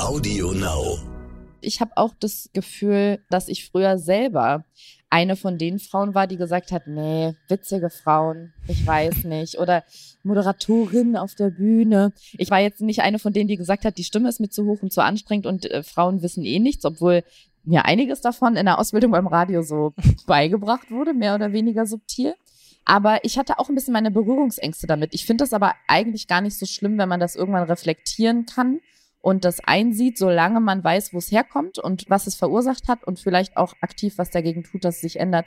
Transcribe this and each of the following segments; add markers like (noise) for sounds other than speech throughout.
Audio Now. Ich habe auch das Gefühl, dass ich früher selber eine von den Frauen war, die gesagt hat, nee, witzige Frauen, ich weiß nicht. Oder Moderatorin auf der Bühne. Ich war jetzt nicht eine von denen, die gesagt hat, die Stimme ist mir zu hoch und zu anstrengend und äh, Frauen wissen eh nichts, obwohl mir einiges davon in der Ausbildung beim Radio so beigebracht wurde, mehr oder weniger subtil. Aber ich hatte auch ein bisschen meine Berührungsängste damit. Ich finde das aber eigentlich gar nicht so schlimm, wenn man das irgendwann reflektieren kann und das einsieht, solange man weiß, wo es herkommt und was es verursacht hat und vielleicht auch aktiv was dagegen tut, dass es sich ändert.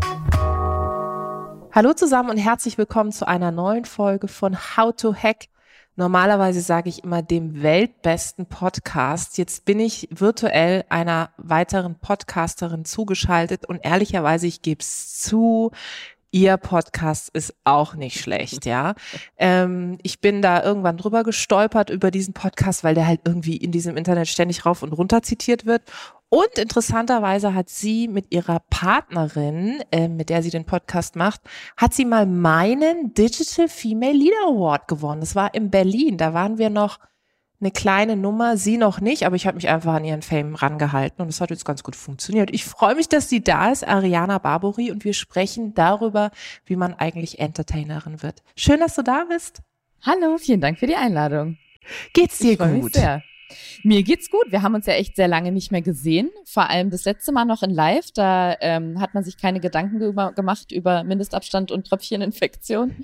Hallo zusammen und herzlich willkommen zu einer neuen Folge von How to Hack. Normalerweise sage ich immer dem weltbesten Podcast. Jetzt bin ich virtuell einer weiteren Podcasterin zugeschaltet und ehrlicherweise, ich gebe es zu, Ihr Podcast ist auch nicht schlecht, ja. (laughs) Ähm, ich bin da irgendwann drüber gestolpert über diesen Podcast, weil der halt irgendwie in diesem Internet ständig rauf und runter zitiert wird. Und interessanterweise hat sie mit ihrer Partnerin, äh, mit der sie den Podcast macht, hat sie mal meinen Digital Female Leader Award gewonnen. Das war in Berlin. Da waren wir noch eine kleine Nummer, sie noch nicht, aber ich habe mich einfach an ihren Fame rangehalten und es hat jetzt ganz gut funktioniert. Ich freue mich, dass sie da ist, Ariana Barbori, und wir sprechen darüber, wie man eigentlich Entertainerin wird. Schön, dass du da bist. Hallo, vielen Dank für die Einladung. Geht's dir ich gut? Mich sehr. Mir geht's gut. Wir haben uns ja echt sehr lange nicht mehr gesehen. Vor allem das letzte Mal noch in Live. Da ähm, hat man sich keine Gedanken über, gemacht über Mindestabstand und Tröpfcheninfektion.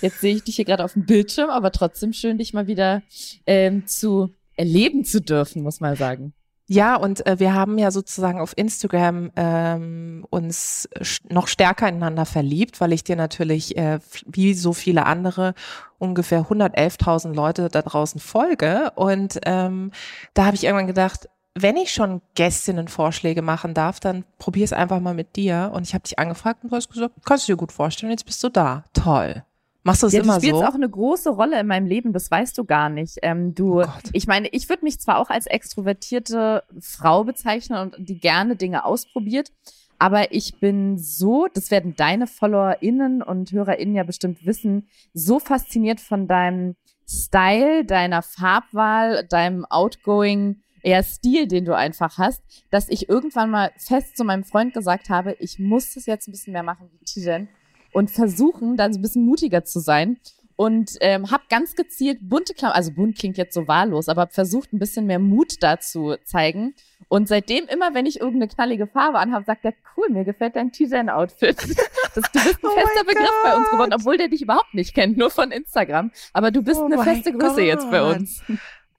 Jetzt sehe ich dich hier gerade auf dem Bildschirm, aber trotzdem schön, dich mal wieder ähm, zu erleben zu dürfen, muss man sagen. Ja, und äh, wir haben ja sozusagen auf Instagram ähm, uns noch stärker ineinander verliebt, weil ich dir natürlich, äh, wie so viele andere, ungefähr 111.000 Leute da draußen folge. Und ähm, da habe ich irgendwann gedacht, wenn ich schon Gästinnenvorschläge machen darf, dann probier es einfach mal mit dir. Und ich habe dich angefragt und du hast gesagt, kannst du dir gut vorstellen, jetzt bist du da. Toll. Machst du es ja, immer so? Du spielst auch eine große Rolle in meinem Leben, das weißt du gar nicht. Ähm, du, oh ich meine, ich würde mich zwar auch als extrovertierte Frau bezeichnen und die gerne Dinge ausprobiert, aber ich bin so, das werden deine FollowerInnen und HörerInnen ja bestimmt wissen, so fasziniert von deinem Style, deiner Farbwahl, deinem outgoing eher Stil, den du einfach hast, dass ich irgendwann mal fest zu meinem Freund gesagt habe, ich muss das jetzt ein bisschen mehr machen wie Tijen und versuchen, dann so ein bisschen mutiger zu sein. Und ähm, habe ganz gezielt bunte Klamotten, also bunt klingt jetzt so wahllos, aber hab versucht, ein bisschen mehr Mut dazu zeigen. Und seitdem immer, wenn ich irgendeine knallige Farbe anhabe, sagt er, cool, mir gefällt dein T-Shirt-Outfit. (laughs) du bist ein oh fester Begriff God. bei uns geworden, obwohl der dich überhaupt nicht kennt, nur von Instagram. Aber du bist oh eine feste Größe jetzt bei uns.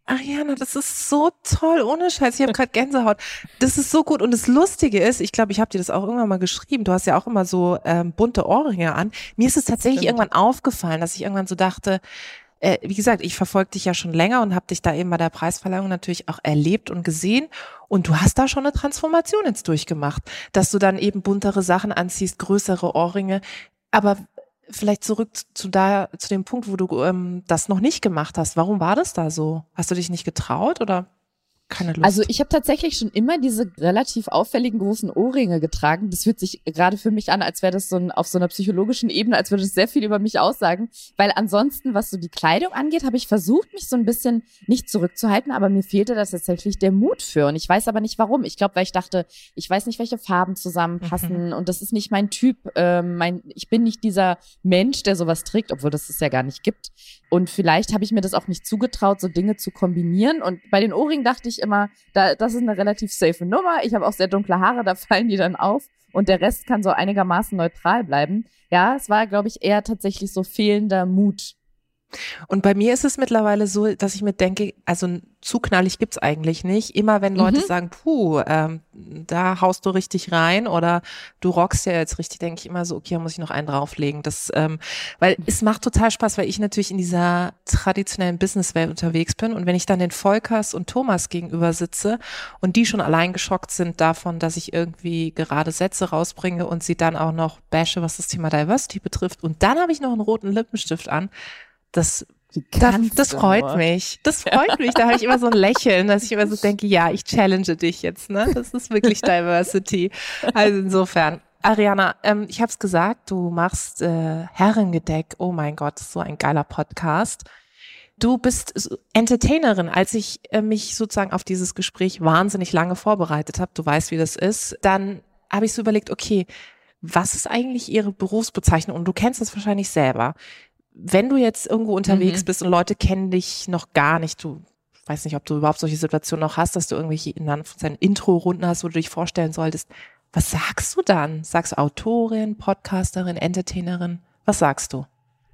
Ariana, das ist so toll, ohne Scheiß. Ich habe gerade Gänsehaut. Das ist so gut. Und das Lustige ist, ich glaube, ich habe dir das auch irgendwann mal geschrieben. Du hast ja auch immer so ähm, bunte Ohrringe an. Mir ist es tatsächlich Stimmt. irgendwann aufgefallen, dass ich irgendwann so dachte, äh, wie gesagt, ich verfolge dich ja schon länger und habe dich da eben bei der Preisverleihung natürlich auch erlebt und gesehen. Und du hast da schon eine Transformation jetzt durchgemacht, dass du dann eben buntere Sachen anziehst, größere Ohrringe. Aber vielleicht zurück zu da zu dem Punkt, wo du ähm, das noch nicht gemacht hast. Warum war das da so? Hast du dich nicht getraut oder? Keine Lust. Also ich habe tatsächlich schon immer diese relativ auffälligen großen Ohrringe getragen. Das fühlt sich gerade für mich an, als wäre das so ein, auf so einer psychologischen Ebene, als würde es sehr viel über mich aussagen. Weil ansonsten, was so die Kleidung angeht, habe ich versucht, mich so ein bisschen nicht zurückzuhalten, aber mir fehlte da tatsächlich der Mut für. Und ich weiß aber nicht warum. Ich glaube, weil ich dachte, ich weiß nicht, welche Farben zusammenpassen mhm. und das ist nicht mein Typ. Ähm, mein, ich bin nicht dieser Mensch, der sowas trägt, obwohl das es ja gar nicht gibt. Und vielleicht habe ich mir das auch nicht zugetraut, so Dinge zu kombinieren. Und bei den Ohrringen dachte ich immer, da, das ist eine relativ safe Nummer. Ich habe auch sehr dunkle Haare, da (laughs) fallen die dann auf. Und der Rest kann so einigermaßen neutral bleiben. Ja, es war, glaube ich, eher tatsächlich so fehlender Mut. Und bei mir ist es mittlerweile so, dass ich mir denke, also zu knallig gibt's eigentlich nicht. Immer wenn Leute mhm. sagen, puh, ähm, da haust du richtig rein oder du rockst ja jetzt richtig, denke ich immer so, okay, da muss ich noch einen drauflegen. Das, ähm, weil es macht total Spaß, weil ich natürlich in dieser traditionellen Businesswelt unterwegs bin und wenn ich dann den Volkers und Thomas gegenüber sitze und die schon allein geschockt sind davon, dass ich irgendwie gerade Sätze rausbringe und sie dann auch noch bashe, was das Thema Diversity betrifft und dann habe ich noch einen roten Lippenstift an, das das, das freut nur. mich. Das freut mich. Da habe ich immer so ein (laughs) Lächeln, dass ich immer so denke, ja, ich challenge dich jetzt. Ne? Das ist wirklich Diversity. Also insofern. Ariana, ähm, ich habe es gesagt, du machst äh, Herrengedeck. Oh mein Gott, so ein geiler Podcast. Du bist Entertainerin. Als ich äh, mich sozusagen auf dieses Gespräch wahnsinnig lange vorbereitet habe, du weißt, wie das ist, dann habe ich so überlegt, okay, was ist eigentlich ihre Berufsbezeichnung? Und du kennst das wahrscheinlich selber wenn du jetzt irgendwo unterwegs mhm. bist und Leute kennen dich noch gar nicht, du weiß nicht, ob du überhaupt solche Situationen noch hast, dass du irgendwelche in seinen Intro-Runden hast, wo du dich vorstellen solltest. Was sagst du dann? Sagst du Autorin, Podcasterin, Entertainerin? Was sagst du?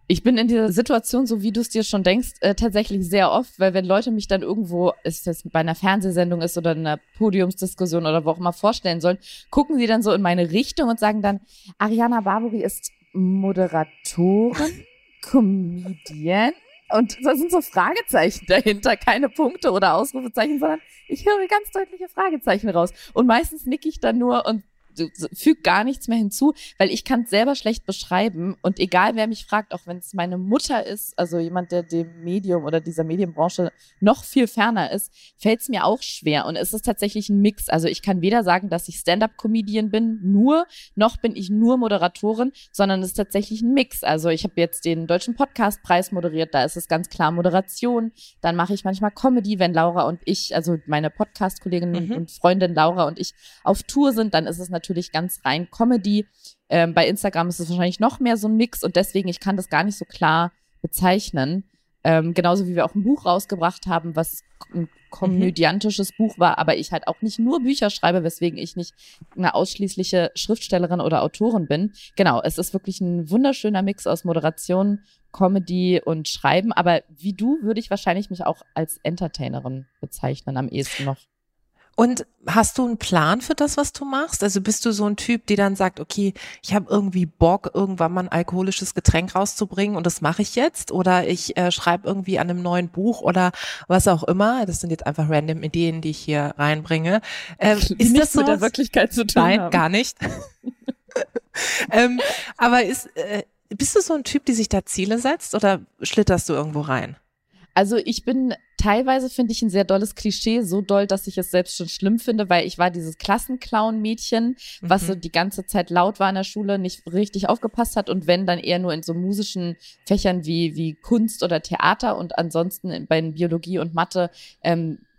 Ich bin in dieser Situation, so wie du es dir schon denkst, äh, tatsächlich sehr oft, weil wenn Leute mich dann irgendwo, ist das bei einer Fernsehsendung ist oder einer Podiumsdiskussion oder wo auch immer vorstellen sollen, gucken sie dann so in meine Richtung und sagen dann, Ariana Barbary ist Moderatorin. Comedian? Und da sind so Fragezeichen dahinter, keine Punkte oder Ausrufezeichen, sondern ich höre ganz deutliche Fragezeichen raus. Und meistens nicke ich dann nur und fügt gar nichts mehr hinzu, weil ich kann es selber schlecht beschreiben und egal wer mich fragt, auch wenn es meine Mutter ist, also jemand, der dem Medium oder dieser Medienbranche noch viel ferner ist, fällt es mir auch schwer und es ist tatsächlich ein Mix. Also ich kann weder sagen, dass ich Stand-up-Comedian bin, nur, noch bin ich nur Moderatorin, sondern es ist tatsächlich ein Mix. Also ich habe jetzt den Deutschen Podcastpreis moderiert, da ist es ganz klar Moderation, dann mache ich manchmal Comedy, wenn Laura und ich, also meine Podcast-Kollegin mhm. und Freundin Laura und ich auf Tour sind, dann ist es natürlich natürlich ganz rein Comedy. Ähm, bei Instagram ist es wahrscheinlich noch mehr so ein Mix und deswegen, ich kann das gar nicht so klar bezeichnen. Ähm, genauso wie wir auch ein Buch rausgebracht haben, was ein komödiantisches mhm. Buch war, aber ich halt auch nicht nur Bücher schreibe, weswegen ich nicht eine ausschließliche Schriftstellerin oder Autorin bin. Genau, es ist wirklich ein wunderschöner Mix aus Moderation, Comedy und Schreiben, aber wie du würde ich wahrscheinlich mich auch als Entertainerin bezeichnen am ehesten noch. Und hast du einen Plan für das, was du machst? Also bist du so ein Typ, die dann sagt, okay, ich habe irgendwie Bock, irgendwann mal ein alkoholisches Getränk rauszubringen und das mache ich jetzt? Oder ich äh, schreibe irgendwie an einem neuen Buch oder was auch immer. Das sind jetzt einfach random Ideen, die ich hier reinbringe. Ähm, ist das so mit der Wirklichkeit zu tun? Nein, haben. gar nicht. (laughs) ähm, aber ist, äh, bist du so ein Typ, die sich da Ziele setzt oder schlitterst du irgendwo rein? Also ich bin teilweise finde ich ein sehr dolles Klischee, so doll, dass ich es selbst schon schlimm finde, weil ich war dieses Klassenclown-Mädchen, was mhm. so die ganze Zeit laut war in der Schule, nicht richtig aufgepasst hat und wenn dann eher nur in so musischen Fächern wie, wie Kunst oder Theater und ansonsten bei Biologie und Mathe ähm, äh,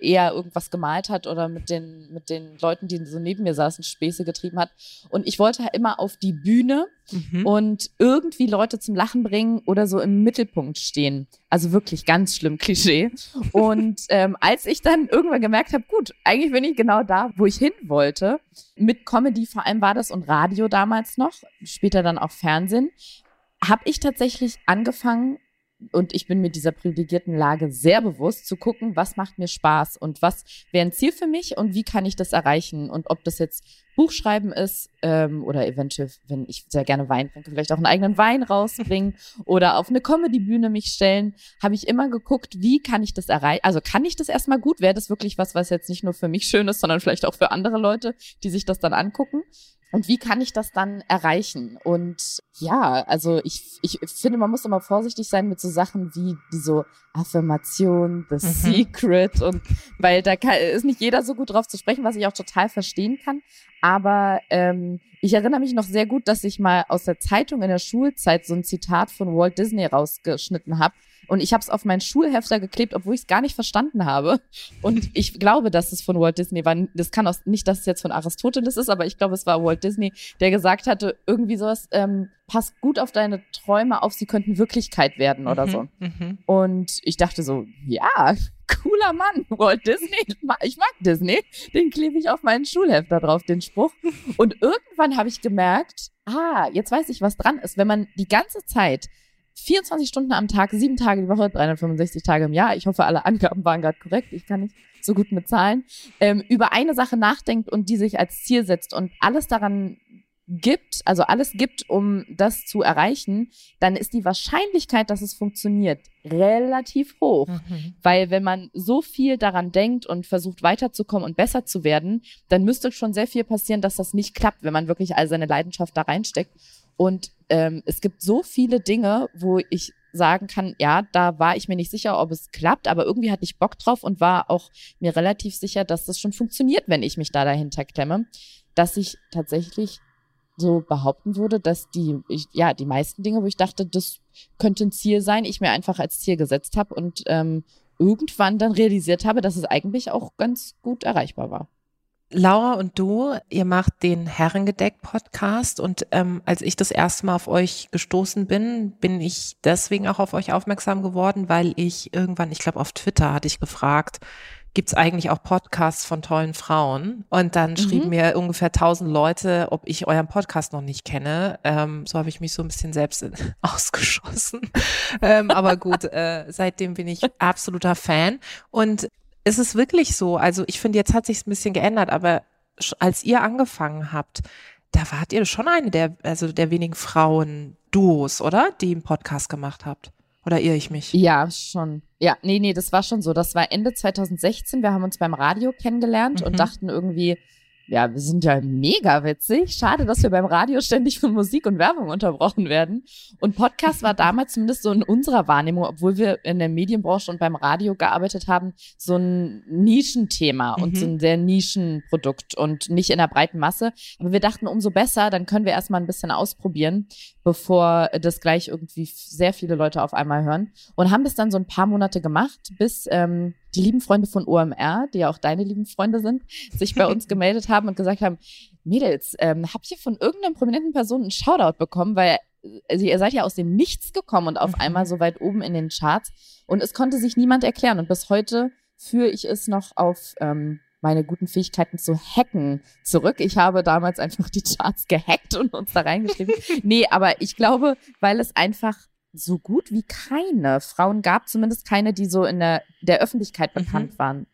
eher irgendwas gemalt hat oder mit den, mit den Leuten, die so neben mir saßen, Späße getrieben hat. Und ich wollte halt immer auf die Bühne mhm. und irgendwie Leute zum Lachen bringen oder so im Mittelpunkt stehen. Also wirklich ganz schlimm Klischee. (laughs) Und ähm, als ich dann irgendwann gemerkt habe, gut, eigentlich bin ich genau da, wo ich hin wollte, mit Comedy vor allem war das und Radio damals noch, später dann auch Fernsehen, habe ich tatsächlich angefangen, und ich bin mir dieser privilegierten Lage sehr bewusst, zu gucken, was macht mir Spaß und was wäre ein Ziel für mich und wie kann ich das erreichen und ob das jetzt Buchschreiben ist ähm, oder eventuell, wenn ich sehr gerne Wein trinke, vielleicht auch einen eigenen Wein rausbringen (laughs) oder auf eine Comedy-Bühne mich stellen, habe ich immer geguckt, wie kann ich das erreichen? Also kann ich das erstmal gut? Wäre das wirklich was, was jetzt nicht nur für mich schön ist, sondern vielleicht auch für andere Leute, die sich das dann angucken? Und wie kann ich das dann erreichen? Und ja, also ich, ich finde, man muss immer vorsichtig sein mit so Sachen wie die so Affirmation, The mhm. Secret und weil da kann, ist nicht jeder so gut drauf zu sprechen, was ich auch total verstehen kann. Aber ähm, ich erinnere mich noch sehr gut, dass ich mal aus der Zeitung in der Schulzeit so ein Zitat von Walt Disney rausgeschnitten habe, und ich habe es auf meinen Schulhefter geklebt, obwohl ich es gar nicht verstanden habe. Und (laughs) ich glaube, dass es von Walt Disney war. Das kann auch nicht, dass es jetzt von Aristoteles ist, aber ich glaube, es war Walt Disney, der gesagt hatte, irgendwie sowas, ähm, pass gut auf deine Träume auf, sie könnten Wirklichkeit werden oder mhm, so. Mhm. Und ich dachte so, ja, (laughs) cooler Mann, (laughs) Walt Disney. Ich mag Disney. Den klebe ich auf meinen Schulhefter drauf, den Spruch. Und irgendwann habe ich gemerkt, ah, jetzt weiß ich, was dran ist. Wenn man die ganze Zeit 24 Stunden am Tag, sieben Tage die Woche, 365 Tage im Jahr. Ich hoffe, alle Angaben waren gerade korrekt. Ich kann nicht so gut mit Zahlen. Ähm, über eine Sache nachdenkt und die sich als Ziel setzt und alles daran gibt, also alles gibt, um das zu erreichen, dann ist die Wahrscheinlichkeit, dass es funktioniert, relativ hoch. Mhm. Weil wenn man so viel daran denkt und versucht weiterzukommen und besser zu werden, dann müsste schon sehr viel passieren, dass das nicht klappt, wenn man wirklich all seine Leidenschaft da reinsteckt. Und ähm, es gibt so viele Dinge, wo ich sagen kann, ja, da war ich mir nicht sicher, ob es klappt, aber irgendwie hatte ich Bock drauf und war auch mir relativ sicher, dass das schon funktioniert, wenn ich mich da dahinter klemme, dass ich tatsächlich so behaupten würde, dass die, ich, ja, die meisten Dinge, wo ich dachte, das könnte ein Ziel sein, ich mir einfach als Ziel gesetzt habe und ähm, irgendwann dann realisiert habe, dass es eigentlich auch ganz gut erreichbar war. Laura und du, ihr macht den Herrengedeck-Podcast und ähm, als ich das erste Mal auf euch gestoßen bin, bin ich deswegen auch auf euch aufmerksam geworden, weil ich irgendwann, ich glaube auf Twitter hatte ich gefragt, gibt's eigentlich auch Podcasts von tollen Frauen. Und dann mhm. schrieben mir ungefähr tausend Leute, ob ich euren Podcast noch nicht kenne. Ähm, so habe ich mich so ein bisschen selbst (laughs) ausgeschossen. ähm, aber gut, äh, seitdem bin ich absoluter Fan. Und es ist wirklich so, also ich finde, jetzt hat sich ein bisschen geändert, aber als ihr angefangen habt, da wart ihr schon eine der, also der wenigen Frauen-Duos, oder? Die einen Podcast gemacht habt. Oder irre ich mich? Ja, schon. Ja, nee, nee, das war schon so. Das war Ende 2016. Wir haben uns beim Radio kennengelernt mhm. und dachten irgendwie, ja, wir sind ja mega witzig. Schade, dass wir beim Radio ständig von Musik und Werbung unterbrochen werden. Und Podcast war damals zumindest so in unserer Wahrnehmung, obwohl wir in der Medienbranche und beim Radio gearbeitet haben, so ein Nischenthema mhm. und so ein sehr Nischenprodukt und nicht in der breiten Masse. Aber wir dachten, umso besser, dann können wir erstmal ein bisschen ausprobieren, bevor das gleich irgendwie sehr viele Leute auf einmal hören. Und haben das dann so ein paar Monate gemacht, bis ähm, die lieben Freunde von OMR, die ja auch deine lieben Freunde sind, sich bei uns (laughs) gemeldet haben und gesagt haben, Mädels, ähm, habt ihr von irgendeiner prominenten Person einen Shoutout bekommen, weil also ihr seid ja aus dem Nichts gekommen und auf mhm. einmal so weit oben in den Charts und es konnte sich niemand erklären und bis heute führe ich es noch auf ähm, meine guten Fähigkeiten zu hacken zurück. Ich habe damals einfach die Charts gehackt und uns da reingeschrieben. (laughs) nee, aber ich glaube, weil es einfach so gut wie keine Frauen gab, zumindest keine, die so in der, der Öffentlichkeit mhm. bekannt mhm. waren.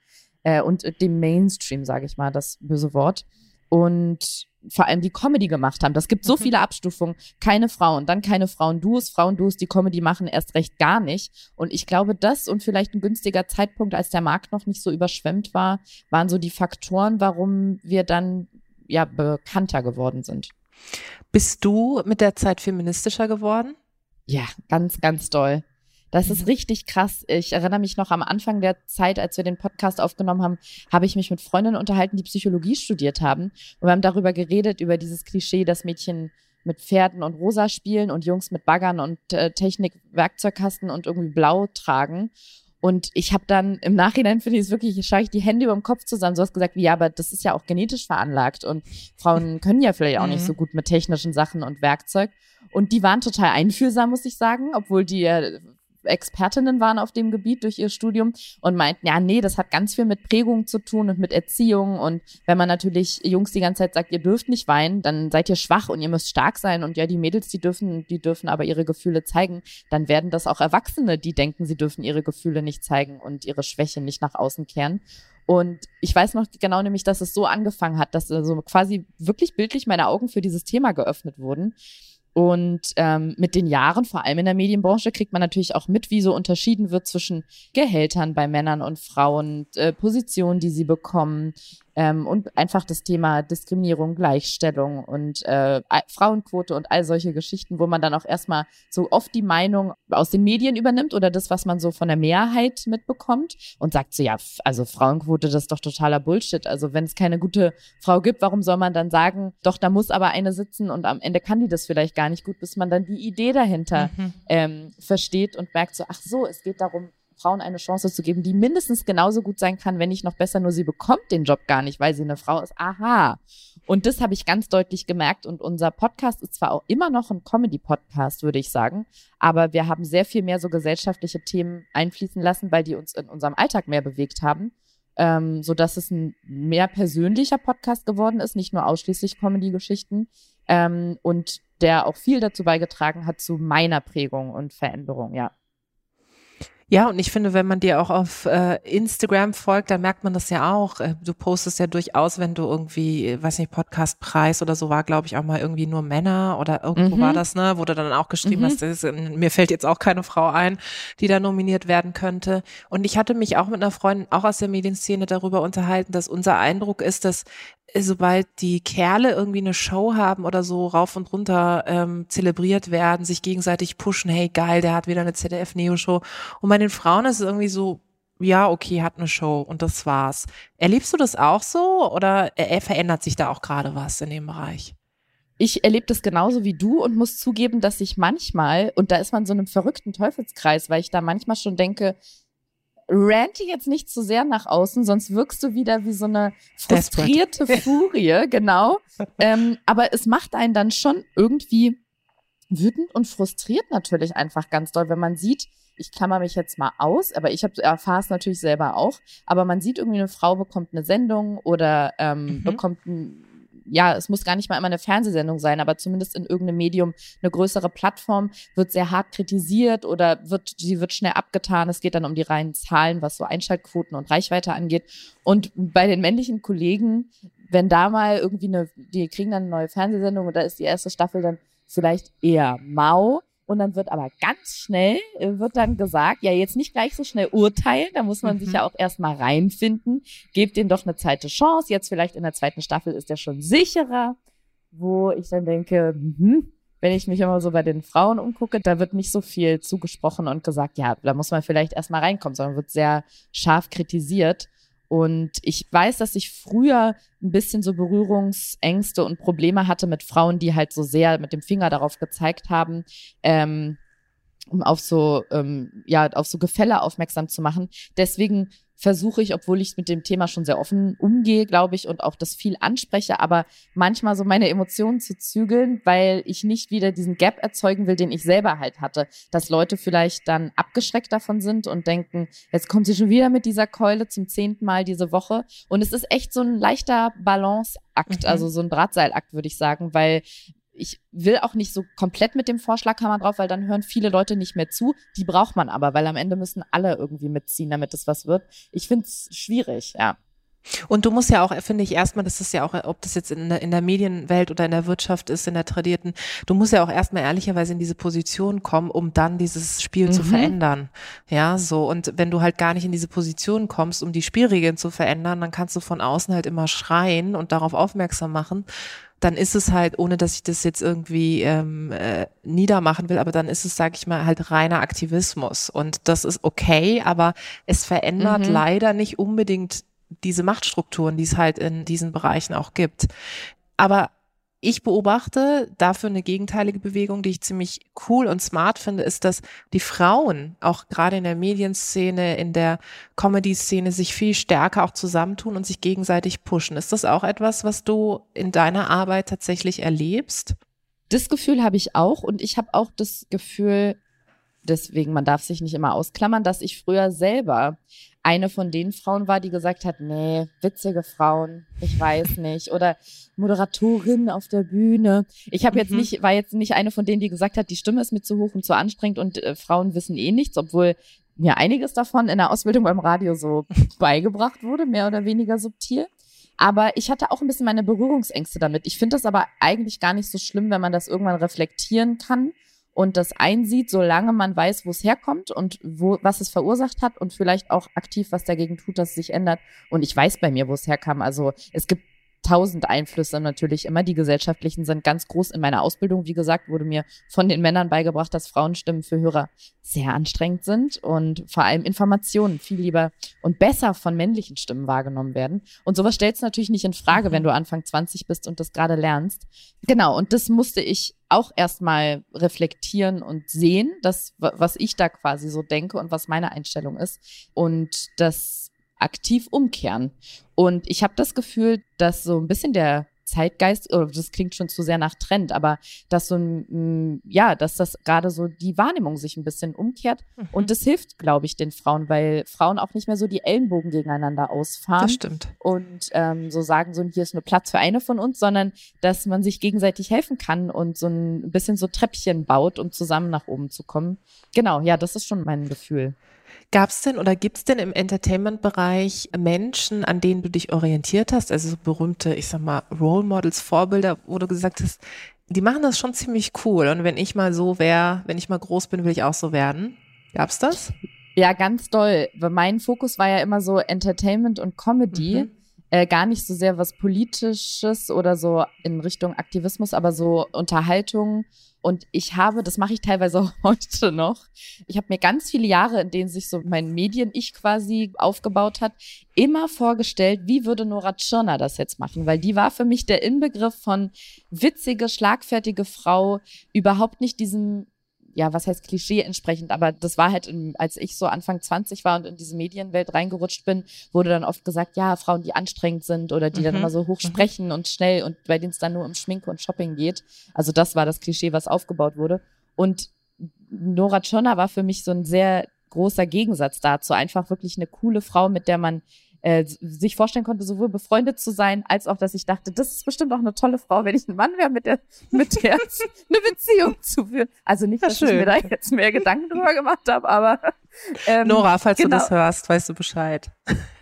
Äh, und dem Mainstream, sage ich mal, das böse Wort. Und vor allem die Comedy gemacht haben. Das gibt so mhm. viele Abstufungen. Keine Frauen, dann keine Frauen-Duos, Frauen-Duos, die Comedy machen erst recht gar nicht. Und ich glaube, das und vielleicht ein günstiger Zeitpunkt, als der Markt noch nicht so überschwemmt war, waren so die Faktoren, warum wir dann ja bekannter geworden sind. Bist du mit der Zeit feministischer geworden? Ja, ganz, ganz doll. Das ist mhm. richtig krass. Ich erinnere mich noch am Anfang der Zeit, als wir den Podcast aufgenommen haben, habe ich mich mit Freundinnen unterhalten, die Psychologie studiert haben. Und wir haben darüber geredet, über dieses Klischee, dass Mädchen mit Pferden und Rosa spielen und Jungs mit Baggern und äh, Technik, Werkzeugkasten und irgendwie Blau tragen. Und ich habe dann im Nachhinein finde ich es wirklich, schaue ich die Hände über dem Kopf zusammen. So hast gesagt, wie ja, aber das ist ja auch genetisch veranlagt und Frauen können ja vielleicht auch nicht mhm. so gut mit technischen Sachen und Werkzeug. Und die waren total einfühlsam, muss ich sagen, obwohl die äh, Expertinnen waren auf dem Gebiet durch ihr Studium und meinten, ja, nee, das hat ganz viel mit Prägung zu tun und mit Erziehung. Und wenn man natürlich Jungs die ganze Zeit sagt, ihr dürft nicht weinen, dann seid ihr schwach und ihr müsst stark sein. Und ja, die Mädels, die dürfen, die dürfen aber ihre Gefühle zeigen, dann werden das auch Erwachsene, die denken, sie dürfen ihre Gefühle nicht zeigen und ihre Schwäche nicht nach außen kehren. Und ich weiß noch genau nämlich, dass es so angefangen hat, dass also quasi wirklich bildlich meine Augen für dieses Thema geöffnet wurden. Und ähm, mit den Jahren, vor allem in der Medienbranche, kriegt man natürlich auch mit, wie so unterschieden wird zwischen Gehältern bei Männern und Frauen, äh, Positionen, die sie bekommen, ähm, und einfach das Thema Diskriminierung, Gleichstellung und äh, Frauenquote und all solche Geschichten, wo man dann auch erstmal so oft die Meinung aus den Medien übernimmt oder das, was man so von der Mehrheit mitbekommt und sagt so, ja, also Frauenquote, das ist doch totaler Bullshit. Also wenn es keine gute Frau gibt, warum soll man dann sagen, doch, da muss aber eine sitzen und am Ende kann die das vielleicht gar nicht gut, bis man dann die Idee dahinter mhm. ähm, versteht und merkt so, ach so, es geht darum, Frauen eine Chance zu geben, die mindestens genauso gut sein kann, wenn nicht noch besser, nur sie bekommt den Job gar nicht, weil sie eine Frau ist. Aha. Und das habe ich ganz deutlich gemerkt. Und unser Podcast ist zwar auch immer noch ein Comedy-Podcast, würde ich sagen, aber wir haben sehr viel mehr so gesellschaftliche Themen einfließen lassen, weil die uns in unserem Alltag mehr bewegt haben. Ähm, so dass es ein mehr persönlicher Podcast geworden ist, nicht nur ausschließlich Comedy-Geschichten. ähm, und der auch viel dazu beigetragen hat zu meiner Prägung und Veränderung, ja. Ja, und ich finde, wenn man dir auch auf äh, Instagram folgt, dann merkt man das ja auch. Äh, du postest ja durchaus, wenn du irgendwie, weiß nicht, Podcastpreis oder so war, glaube ich, auch mal irgendwie nur Männer oder irgendwo mhm. war das, ne, wo du dann auch geschrieben mhm. hast, ist, mir fällt jetzt auch keine Frau ein, die da nominiert werden könnte. Und ich hatte mich auch mit einer Freundin, auch aus der Medienszene, darüber unterhalten, dass unser Eindruck ist, dass sobald die Kerle irgendwie eine Show haben oder so rauf und runter ähm, zelebriert werden, sich gegenseitig pushen, hey geil, der hat wieder eine ZDF-Neo-Show. Und bei den Frauen ist es irgendwie so, ja, okay, hat eine Show und das war's. Erlebst du das auch so oder er, verändert sich da auch gerade was in dem Bereich? Ich erlebe das genauso wie du und muss zugeben, dass ich manchmal, und da ist man so einem verrückten Teufelskreis, weil ich da manchmal schon denke, rante jetzt nicht zu so sehr nach außen, sonst wirkst du wieder wie so eine frustrierte Furie, (laughs) genau. ähm, aber es macht einen dann schon irgendwie wütend und frustriert natürlich einfach ganz doll, wenn man sieht, ich klammer mich jetzt mal aus, aber ich erfahre es natürlich selber auch, aber man sieht irgendwie, eine Frau bekommt eine Sendung oder ähm, mhm. bekommt ein ja, es muss gar nicht mal immer eine Fernsehsendung sein, aber zumindest in irgendeinem Medium eine größere Plattform wird sehr hart kritisiert oder wird, sie wird schnell abgetan. Es geht dann um die reinen Zahlen, was so Einschaltquoten und Reichweite angeht. Und bei den männlichen Kollegen, wenn da mal irgendwie eine, die kriegen dann eine neue Fernsehsendung und da ist die erste Staffel dann vielleicht eher mau. Und dann wird aber ganz schnell, äh, wird dann gesagt, ja, jetzt nicht gleich so schnell urteilen, da muss man mhm. sich ja auch erstmal reinfinden. Gebt ihm doch eine zweite Chance. Jetzt vielleicht in der zweiten Staffel ist er schon sicherer, wo ich dann denke, hm, wenn ich mich immer so bei den Frauen umgucke, da wird nicht so viel zugesprochen und gesagt, ja, da muss man vielleicht erstmal reinkommen, sondern wird sehr scharf kritisiert. Und ich weiß, dass ich früher ein bisschen so Berührungsängste und Probleme hatte mit Frauen, die halt so sehr mit dem Finger darauf gezeigt haben, ähm, um auf so, ähm, ja, auf so Gefälle aufmerksam zu machen. Deswegen versuche ich, obwohl ich mit dem Thema schon sehr offen umgehe, glaube ich, und auch das viel anspreche, aber manchmal so meine Emotionen zu zügeln, weil ich nicht wieder diesen Gap erzeugen will, den ich selber halt hatte. Dass Leute vielleicht dann abgeschreckt davon sind und denken, jetzt kommt sie schon wieder mit dieser Keule zum zehnten Mal diese Woche. Und es ist echt so ein leichter Balanceakt, mhm. also so ein Drahtseilakt, würde ich sagen, weil ich will auch nicht so komplett mit dem Vorschlaghammer drauf, weil dann hören viele Leute nicht mehr zu. Die braucht man aber, weil am Ende müssen alle irgendwie mitziehen, damit es was wird. Ich finde es schwierig, ja. Und du musst ja auch, finde ich, erstmal, das ist ja auch, ob das jetzt in der, in der Medienwelt oder in der Wirtschaft ist, in der tradierten, du musst ja auch erstmal ehrlicherweise in diese Position kommen, um dann dieses Spiel mhm. zu verändern. Ja, so. Und wenn du halt gar nicht in diese Position kommst, um die Spielregeln zu verändern, dann kannst du von außen halt immer schreien und darauf aufmerksam machen dann ist es halt, ohne dass ich das jetzt irgendwie ähm, äh, niedermachen will, aber dann ist es, sage ich mal, halt reiner Aktivismus. Und das ist okay, aber es verändert mhm. leider nicht unbedingt diese Machtstrukturen, die es halt in diesen Bereichen auch gibt. Aber ich beobachte dafür eine gegenteilige Bewegung, die ich ziemlich cool und smart finde, ist, dass die Frauen auch gerade in der Medienszene, in der Comedy-Szene sich viel stärker auch zusammentun und sich gegenseitig pushen. Ist das auch etwas, was du in deiner Arbeit tatsächlich erlebst? Das Gefühl habe ich auch und ich habe auch das Gefühl, deswegen man darf sich nicht immer ausklammern, dass ich früher selber eine von den Frauen war, die gesagt hat, nee, witzige Frauen, ich weiß nicht. Oder Moderatorin auf der Bühne. Ich habe jetzt mhm. nicht, war jetzt nicht eine von denen, die gesagt hat, die Stimme ist mir zu hoch und zu anstrengend und äh, Frauen wissen eh nichts, obwohl mir einiges davon in der Ausbildung beim Radio so (laughs) beigebracht wurde, mehr oder weniger subtil. Aber ich hatte auch ein bisschen meine Berührungsängste damit. Ich finde das aber eigentlich gar nicht so schlimm, wenn man das irgendwann reflektieren kann und das einsieht, solange man weiß, wo es herkommt und wo, was es verursacht hat und vielleicht auch aktiv was dagegen tut, dass es sich ändert. Und ich weiß bei mir, wo es herkam. Also es gibt tausend Einflüsse natürlich immer. Die gesellschaftlichen sind ganz groß. In meiner Ausbildung, wie gesagt, wurde mir von den Männern beigebracht, dass Frauenstimmen für Hörer sehr anstrengend sind und vor allem Informationen viel lieber und besser von männlichen Stimmen wahrgenommen werden. Und sowas stellst du natürlich nicht in Frage, mhm. wenn du Anfang 20 bist und das gerade lernst. Genau, und das musste ich auch erstmal reflektieren und sehen, das, was ich da quasi so denke und was meine Einstellung ist. Und das aktiv umkehren. Und ich habe das Gefühl, dass so ein bisschen der Zeitgeist, oder das klingt schon zu sehr nach Trend, aber dass so ein, ja, dass das gerade so die Wahrnehmung sich ein bisschen umkehrt. Mhm. Und das hilft, glaube ich, den Frauen, weil Frauen auch nicht mehr so die Ellenbogen gegeneinander ausfahren. Das stimmt. Und ähm, so sagen, so hier ist nur Platz für eine von uns, sondern dass man sich gegenseitig helfen kann und so ein bisschen so Treppchen baut, um zusammen nach oben zu kommen. Genau, ja, das ist schon mein Gefühl. Gab es denn oder gibt es denn im Entertainment-Bereich Menschen, an denen du dich orientiert hast? Also so berühmte, ich sag mal, Role Models, Vorbilder, wo du gesagt hast, die machen das schon ziemlich cool. Und wenn ich mal so wäre, wenn ich mal groß bin, will ich auch so werden. Gab's das? Ja, ganz doll. Mein Fokus war ja immer so Entertainment und Comedy. Mhm. Äh, gar nicht so sehr was Politisches oder so in Richtung Aktivismus, aber so Unterhaltung und ich habe, das mache ich teilweise (laughs) auch heute noch, ich habe mir ganz viele Jahre, in denen sich so mein Medien-Ich quasi aufgebaut hat, immer vorgestellt, wie würde Nora Tschirner das jetzt machen? Weil die war für mich der Inbegriff von witzige, schlagfertige Frau, überhaupt nicht diesem ja, was heißt Klischee entsprechend, aber das war halt, in, als ich so Anfang 20 war und in diese Medienwelt reingerutscht bin, wurde dann oft gesagt, ja, Frauen, die anstrengend sind oder die mhm. dann immer so hoch sprechen mhm. und schnell und bei denen es dann nur um Schminke und Shopping geht. Also das war das Klischee, was aufgebaut wurde. Und Nora Tschirner war für mich so ein sehr großer Gegensatz dazu. Einfach wirklich eine coole Frau, mit der man äh, sich vorstellen konnte, sowohl befreundet zu sein, als auch, dass ich dachte, das ist bestimmt auch eine tolle Frau, wenn ich ein Mann wäre, mit der, mit der (laughs) eine Beziehung zu führen. Also nicht, dass ja, ich mir da jetzt mehr Gedanken drüber gemacht habe, aber ähm, Nora, falls genau. du das hörst, weißt du Bescheid.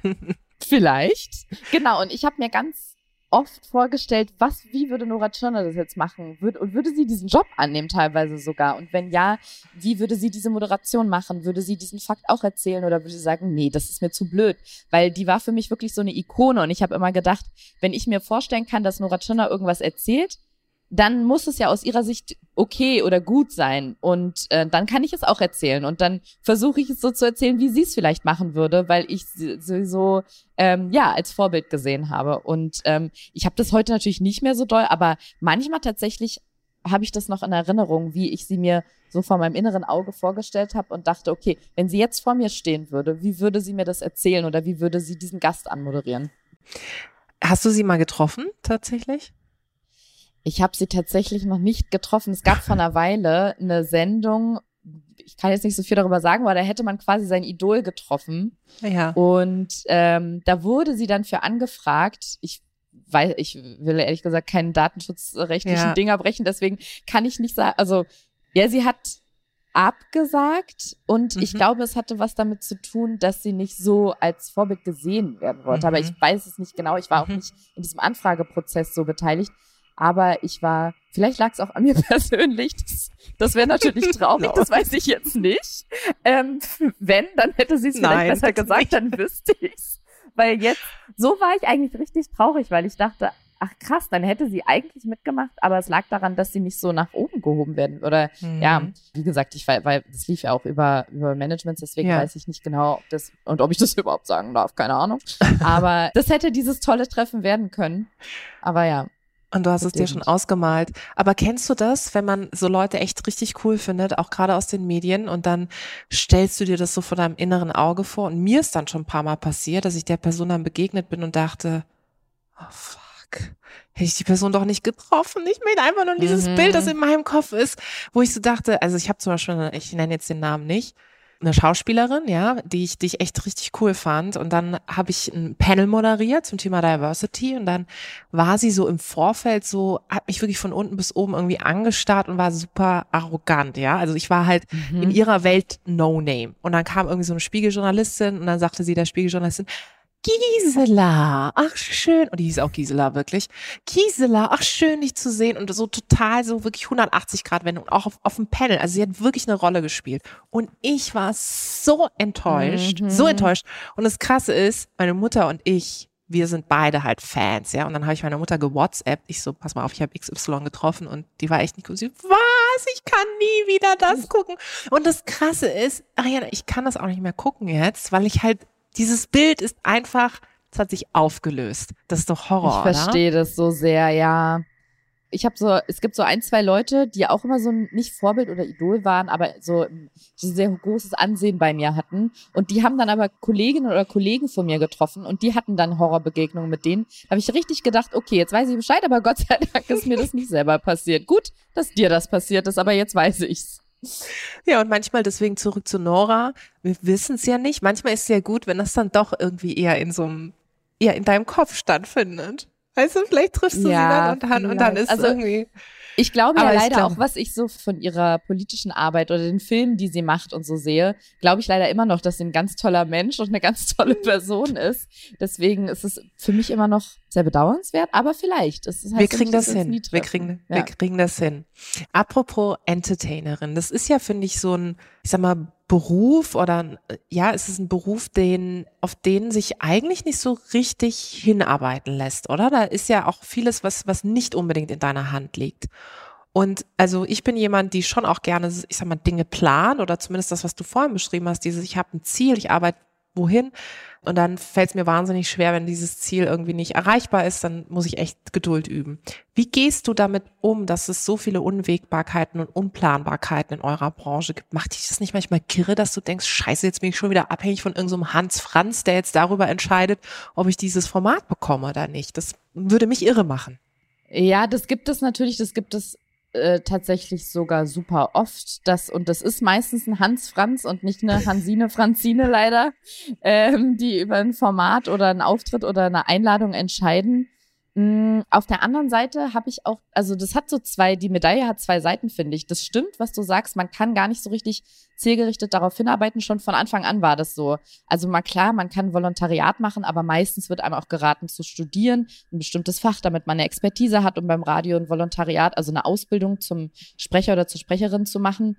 (laughs) Vielleicht. Genau, und ich habe mir ganz oft vorgestellt, was, wie würde Nora Tschirner das jetzt machen? Würde, und würde sie diesen Job annehmen teilweise sogar? Und wenn ja, wie würde sie diese Moderation machen? Würde sie diesen Fakt auch erzählen oder würde sie sagen, nee, das ist mir zu blöd? Weil die war für mich wirklich so eine Ikone und ich habe immer gedacht, wenn ich mir vorstellen kann, dass Nora Tschirner irgendwas erzählt, dann muss es ja aus ihrer Sicht okay oder gut sein. Und äh, dann kann ich es auch erzählen. Und dann versuche ich es so zu erzählen, wie sie es vielleicht machen würde, weil ich sie so ähm, ja als Vorbild gesehen habe. Und ähm, ich habe das heute natürlich nicht mehr so doll, aber manchmal tatsächlich habe ich das noch in Erinnerung, wie ich sie mir so vor meinem inneren Auge vorgestellt habe und dachte, okay, wenn sie jetzt vor mir stehen würde, wie würde sie mir das erzählen oder wie würde sie diesen Gast anmoderieren? Hast du sie mal getroffen, tatsächlich? Ich habe sie tatsächlich noch nicht getroffen. Es gab vor einer Weile eine Sendung, ich kann jetzt nicht so viel darüber sagen, aber da hätte man quasi sein Idol getroffen. Ja. Und ähm, da wurde sie dann für angefragt. Ich weil ich will ehrlich gesagt keinen datenschutzrechtlichen ja. Dinger brechen, deswegen kann ich nicht sagen, also ja, sie hat abgesagt und mhm. ich glaube, es hatte was damit zu tun, dass sie nicht so als Vorbild gesehen werden wollte. Mhm. Aber ich weiß es nicht genau. Ich war auch mhm. nicht in diesem Anfrageprozess so beteiligt. Aber ich war, vielleicht lag es auch an mir (laughs) persönlich, das, das wäre natürlich (laughs) traurig, das weiß ich jetzt nicht. Ähm, wenn, dann hätte sie es vielleicht Nein, besser gesagt, nicht. dann wüsste ich's. Weil jetzt, so war ich eigentlich richtig traurig, weil ich dachte, ach krass, dann hätte sie eigentlich mitgemacht, aber es lag daran, dass sie nicht so nach oben gehoben werden. Oder mhm. ja, wie gesagt, ich weil, weil das lief ja auch über, über Managements, deswegen ja. weiß ich nicht genau, ob das und ob ich das (laughs) überhaupt sagen darf, keine Ahnung. Aber das hätte dieses tolle Treffen werden können. Aber ja, und du hast es dir schon ausgemalt. Aber kennst du das, wenn man so Leute echt richtig cool findet, auch gerade aus den Medien, und dann stellst du dir das so vor deinem inneren Auge vor? Und mir ist dann schon ein paar Mal passiert, dass ich der Person dann begegnet bin und dachte, oh fuck, hätte ich die Person doch nicht getroffen. Ich meine einfach nur dieses mhm. Bild, das in meinem Kopf ist, wo ich so dachte, also ich habe zum Beispiel, ich nenne jetzt den Namen nicht, eine Schauspielerin, ja, die ich, die ich echt richtig cool fand. Und dann habe ich ein Panel moderiert zum Thema Diversity und dann war sie so im Vorfeld so, hat mich wirklich von unten bis oben irgendwie angestarrt und war super arrogant, ja. Also ich war halt mhm. in ihrer Welt No Name. Und dann kam irgendwie so eine Spiegeljournalistin und dann sagte sie der Spiegeljournalistin, Gisela, ach schön, und die hieß auch Gisela wirklich. Gisela, ach schön, dich zu sehen und so total so wirklich 180 Grad Wendung, auch auf, auf dem Panel. Also sie hat wirklich eine Rolle gespielt. Und ich war so enttäuscht, mhm. so enttäuscht. Und das Krasse ist, meine Mutter und ich, wir sind beide halt Fans, ja. Und dann habe ich meiner Mutter gewhatsappt. Ich so, pass mal auf, ich habe XY getroffen und die war echt nicht gut. Sie, was? Ich kann nie wieder das gucken. Und das Krasse ist, Ariana, ich kann das auch nicht mehr gucken jetzt, weil ich halt dieses Bild ist einfach, es hat sich aufgelöst. Das ist doch Horror. Ich verstehe das so sehr, ja. ich habe so, es gibt so ein, zwei Leute, die auch immer so ein, nicht Vorbild oder Idol waren, aber so ein sehr großes Ansehen bei mir hatten. Und die haben dann aber Kolleginnen oder Kollegen von mir getroffen und die hatten dann Horrorbegegnungen mit denen. Da habe ich richtig gedacht, okay, jetzt weiß ich Bescheid, aber Gott sei Dank ist mir das nicht selber passiert. Gut, dass dir das passiert ist, aber jetzt weiß ich's. Ja, und manchmal deswegen zurück zu Nora. Wir wissen es ja nicht. Manchmal ist es ja gut, wenn das dann doch irgendwie eher in so einem, eher in deinem Kopf stattfindet. Weißt du, vielleicht triffst du ja, sie dann und dann, und dann ist also, irgendwie. Ich glaube ja leider glaub, auch, was ich so von ihrer politischen Arbeit oder den Filmen, die sie macht und so sehe, glaube ich leider immer noch, dass sie ein ganz toller Mensch und eine ganz tolle (laughs) Person ist. Deswegen ist es für mich immer noch sehr bedauernswert, aber vielleicht. Es heißt wir kriegen das hin. Wir kriegen, ja. wir kriegen das hin. Apropos Entertainerin, das ist ja, finde ich, so ein, ich sag mal, Beruf oder ja, es ist ein Beruf, den, auf den sich eigentlich nicht so richtig hinarbeiten lässt, oder? Da ist ja auch vieles, was, was nicht unbedingt in deiner Hand liegt. Und also ich bin jemand, die schon auch gerne, ich sag mal, Dinge plant oder zumindest das, was du vorhin beschrieben hast, dieses, ich habe ein Ziel, ich arbeite wohin. Und dann fällt es mir wahnsinnig schwer, wenn dieses Ziel irgendwie nicht erreichbar ist, dann muss ich echt Geduld üben. Wie gehst du damit um, dass es so viele Unwägbarkeiten und Unplanbarkeiten in eurer Branche gibt? Macht dich das nicht manchmal kirre, dass du denkst, scheiße, jetzt bin ich schon wieder abhängig von irgendeinem so Hans Franz, der jetzt darüber entscheidet, ob ich dieses Format bekomme oder nicht? Das würde mich irre machen. Ja, das gibt es natürlich, das gibt es äh, tatsächlich sogar super oft. Das, und das ist meistens ein Hans Franz und nicht eine Hansine Franzine leider, (laughs) ähm, die über ein Format oder einen Auftritt oder eine Einladung entscheiden. Mm, auf der anderen Seite habe ich auch, also das hat so zwei, die Medaille hat zwei Seiten, finde ich. Das stimmt, was du sagst, man kann gar nicht so richtig zielgerichtet darauf hinarbeiten. Schon von Anfang an war das so. Also mal klar, man kann Volontariat machen, aber meistens wird einem auch geraten zu studieren, ein bestimmtes Fach, damit man eine Expertise hat, um beim Radio ein Volontariat, also eine Ausbildung zum Sprecher oder zur Sprecherin zu machen.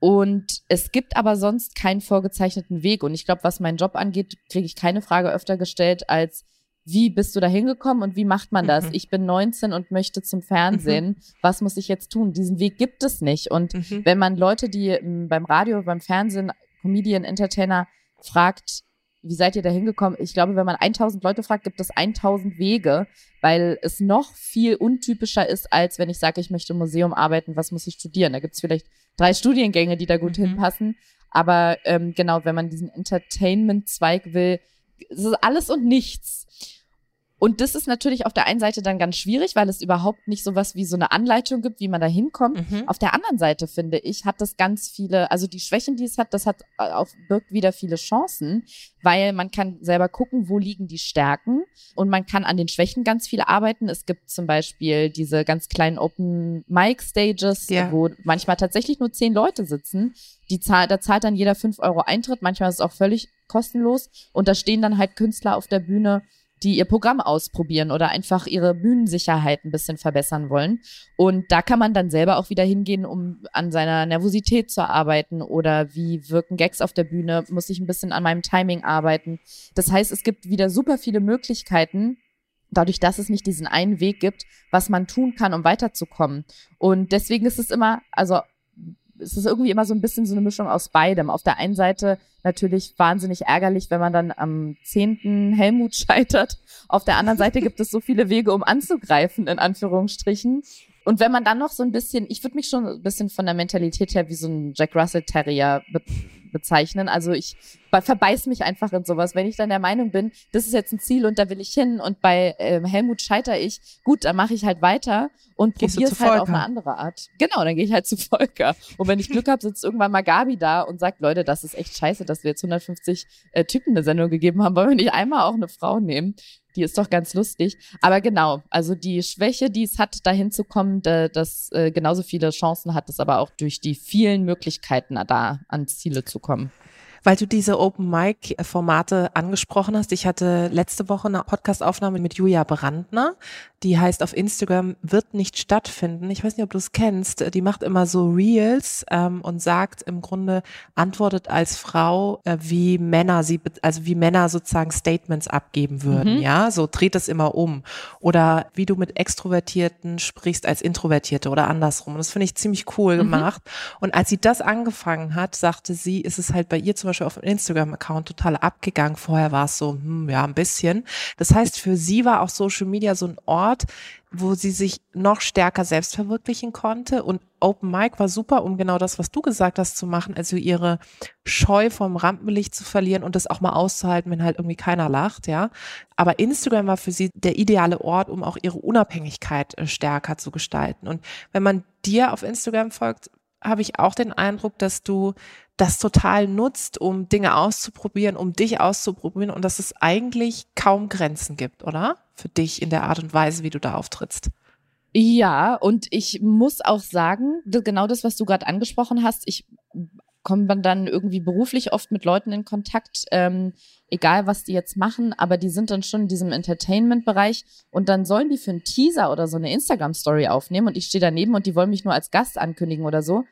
Und es gibt aber sonst keinen vorgezeichneten Weg. Und ich glaube, was meinen Job angeht, kriege ich keine Frage öfter gestellt als, wie bist du da hingekommen und wie macht man das? Mhm. Ich bin 19 und möchte zum Fernsehen. Mhm. Was muss ich jetzt tun? Diesen Weg gibt es nicht. Und mhm. wenn man Leute, die m, beim Radio, beim Fernsehen, Comedian, Entertainer fragt, wie seid ihr da hingekommen? Ich glaube, wenn man 1000 Leute fragt, gibt es 1000 Wege, weil es noch viel untypischer ist, als wenn ich sage, ich möchte im Museum arbeiten, was muss ich studieren? Da gibt es vielleicht drei Studiengänge, die da gut mhm. hinpassen. Aber ähm, genau, wenn man diesen Entertainment-Zweig will, es ist alles und nichts. Und das ist natürlich auf der einen Seite dann ganz schwierig, weil es überhaupt nicht so was wie so eine Anleitung gibt, wie man da hinkommt. Mhm. Auf der anderen Seite finde ich, hat das ganz viele, also die Schwächen, die es hat, das hat äh, auch birgt wieder viele Chancen, weil man kann selber gucken, wo liegen die Stärken und man kann an den Schwächen ganz viel arbeiten. Es gibt zum Beispiel diese ganz kleinen Open Mic Stages, ja. wo manchmal tatsächlich nur zehn Leute sitzen. Die zahl, da zahlt dann jeder fünf Euro Eintritt. Manchmal ist es auch völlig kostenlos und da stehen dann halt Künstler auf der Bühne die ihr Programm ausprobieren oder einfach ihre Bühnensicherheit ein bisschen verbessern wollen. Und da kann man dann selber auch wieder hingehen, um an seiner Nervosität zu arbeiten oder wie wirken Gags auf der Bühne, muss ich ein bisschen an meinem Timing arbeiten. Das heißt, es gibt wieder super viele Möglichkeiten, dadurch, dass es nicht diesen einen Weg gibt, was man tun kann, um weiterzukommen. Und deswegen ist es immer, also es ist irgendwie immer so ein bisschen so eine Mischung aus beidem. Auf der einen Seite natürlich wahnsinnig ärgerlich, wenn man dann am zehnten Helmut (laughs) scheitert. Auf der anderen Seite gibt es so viele Wege, um anzugreifen, in Anführungsstrichen. Und wenn man dann noch so ein bisschen, ich würde mich schon ein bisschen von der Mentalität her wie so ein Jack Russell Terrier be bezeichnen. Also ich verbeiß mich einfach in sowas. Wenn ich dann der Meinung bin, das ist jetzt ein Ziel und da will ich hin und bei ähm, Helmut scheiter ich, gut, dann mache ich halt weiter und probiere es halt auf eine andere Art. Genau, dann gehe ich halt zu Volker. Und wenn ich Glück habe, sitzt irgendwann mal Gabi da und sagt, Leute, das ist echt scheiße, dass wir jetzt 150 äh, Typen eine Sendung gegeben haben, wollen wir nicht einmal auch eine Frau nehmen. Die ist doch ganz lustig. Aber genau, also die Schwäche, die es hat, dahin zu kommen, da, dass äh, genauso viele Chancen hat es aber auch durch die vielen Möglichkeiten da ans Ziele zu kommen. Weil du diese Open Mic Formate angesprochen hast. Ich hatte letzte Woche eine Podcastaufnahme mit Julia Brandner. Die heißt auf Instagram wird nicht stattfinden. Ich weiß nicht, ob du es kennst. Die macht immer so Reels ähm, und sagt im Grunde antwortet als Frau, äh, wie Männer sie, also wie Männer sozusagen Statements abgeben würden. Mhm. Ja, so dreht es immer um. Oder wie du mit Extrovertierten sprichst als Introvertierte oder andersrum. Und das finde ich ziemlich cool mhm. gemacht. Und als sie das angefangen hat, sagte sie, ist es halt bei ihr zum Beispiel auf dem Instagram-Account total abgegangen. Vorher war es so, hm, ja, ein bisschen. Das heißt, für sie war auch Social Media so ein Ort, wo sie sich noch stärker selbst verwirklichen konnte. Und Open Mic war super, um genau das, was du gesagt hast, zu machen. Also ihre Scheu vom Rampenlicht zu verlieren und das auch mal auszuhalten, wenn halt irgendwie keiner lacht, ja. Aber Instagram war für sie der ideale Ort, um auch ihre Unabhängigkeit äh, stärker zu gestalten. Und wenn man dir auf Instagram folgt, habe ich auch den Eindruck, dass du das total nutzt, um Dinge auszuprobieren, um dich auszuprobieren und dass es eigentlich kaum Grenzen gibt, oder? Für dich in der Art und Weise, wie du da auftrittst. Ja, und ich muss auch sagen, genau das, was du gerade angesprochen hast, ich komme dann irgendwie beruflich oft mit Leuten in Kontakt, ähm, egal was die jetzt machen, aber die sind dann schon in diesem Entertainment-Bereich und dann sollen die für einen Teaser oder so eine Instagram-Story aufnehmen und ich stehe daneben und die wollen mich nur als Gast ankündigen oder so.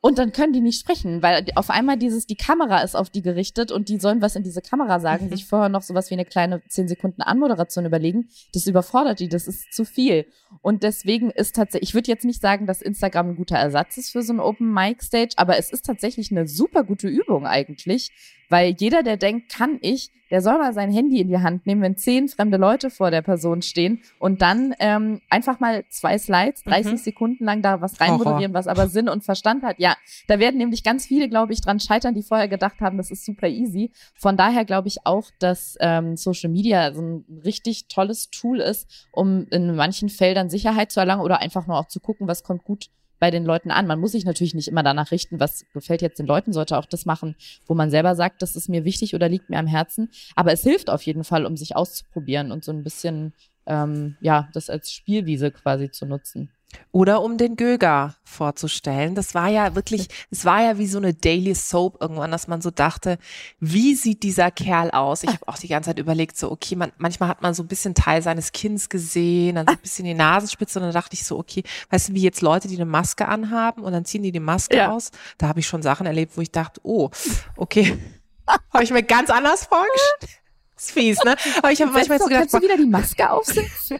Und dann können die nicht sprechen, weil auf einmal dieses, die Kamera ist auf die gerichtet und die sollen was in diese Kamera sagen, mhm. sich vorher noch sowas wie eine kleine 10 Sekunden Anmoderation überlegen. Das überfordert die, das ist zu viel. Und deswegen ist tatsächlich, ich würde jetzt nicht sagen, dass Instagram ein guter Ersatz ist für so ein Open Mic Stage, aber es ist tatsächlich eine super gute Übung eigentlich, weil jeder, der denkt, kann ich, der soll mal sein Handy in die Hand nehmen, wenn zehn fremde Leute vor der Person stehen und dann ähm, einfach mal zwei Slides, 30 mhm. Sekunden lang da was reinmoderieren, was aber Sinn und Verstand hat. Ja, da werden nämlich ganz viele, glaube ich, dran scheitern, die vorher gedacht haben, das ist super easy. Von daher glaube ich auch, dass ähm, Social Media so ein richtig tolles Tool ist, um in manchen Feldern Sicherheit zu erlangen oder einfach nur auch zu gucken, was kommt gut bei den Leuten an. Man muss sich natürlich nicht immer danach richten, was gefällt jetzt den Leuten, sollte auch das machen, wo man selber sagt, das ist mir wichtig oder liegt mir am Herzen. Aber es hilft auf jeden Fall, um sich auszuprobieren und so ein bisschen, ähm, ja, das als Spielwiese quasi zu nutzen. Oder um den Göger vorzustellen. Das war ja wirklich, es war ja wie so eine Daily Soap irgendwann, dass man so dachte, wie sieht dieser Kerl aus? Ich habe auch die ganze Zeit überlegt, so, okay, man, manchmal hat man so ein bisschen Teil seines Kinns gesehen, dann so ein bisschen die Nasenspitze und dann dachte ich so, okay, weißt du, wie jetzt Leute, die eine Maske anhaben und dann ziehen die die Maske ja. aus? Da habe ich schon Sachen erlebt, wo ich dachte, oh, okay, (laughs) habe ich mir ganz anders vorgestellt. Das ist fies, ne? Aber ich habe manchmal so gedacht, kannst du wieder die Maske aufsetzen?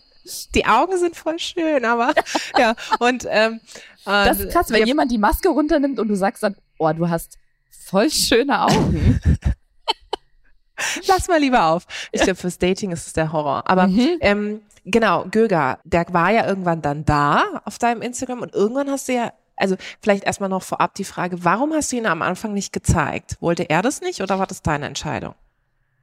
Die Augen sind voll schön, aber ja. Und ähm, das ist krass, wenn jemand die Maske runternimmt und du sagst dann, oh, du hast voll schöne Augen. Lass mal lieber auf. Ich glaube, fürs Dating ist es der Horror. Aber mhm. ähm, genau, Göger, der war ja irgendwann dann da auf deinem Instagram und irgendwann hast du ja also vielleicht erstmal noch vorab die Frage, warum hast du ihn am Anfang nicht gezeigt? Wollte er das nicht oder war das deine Entscheidung?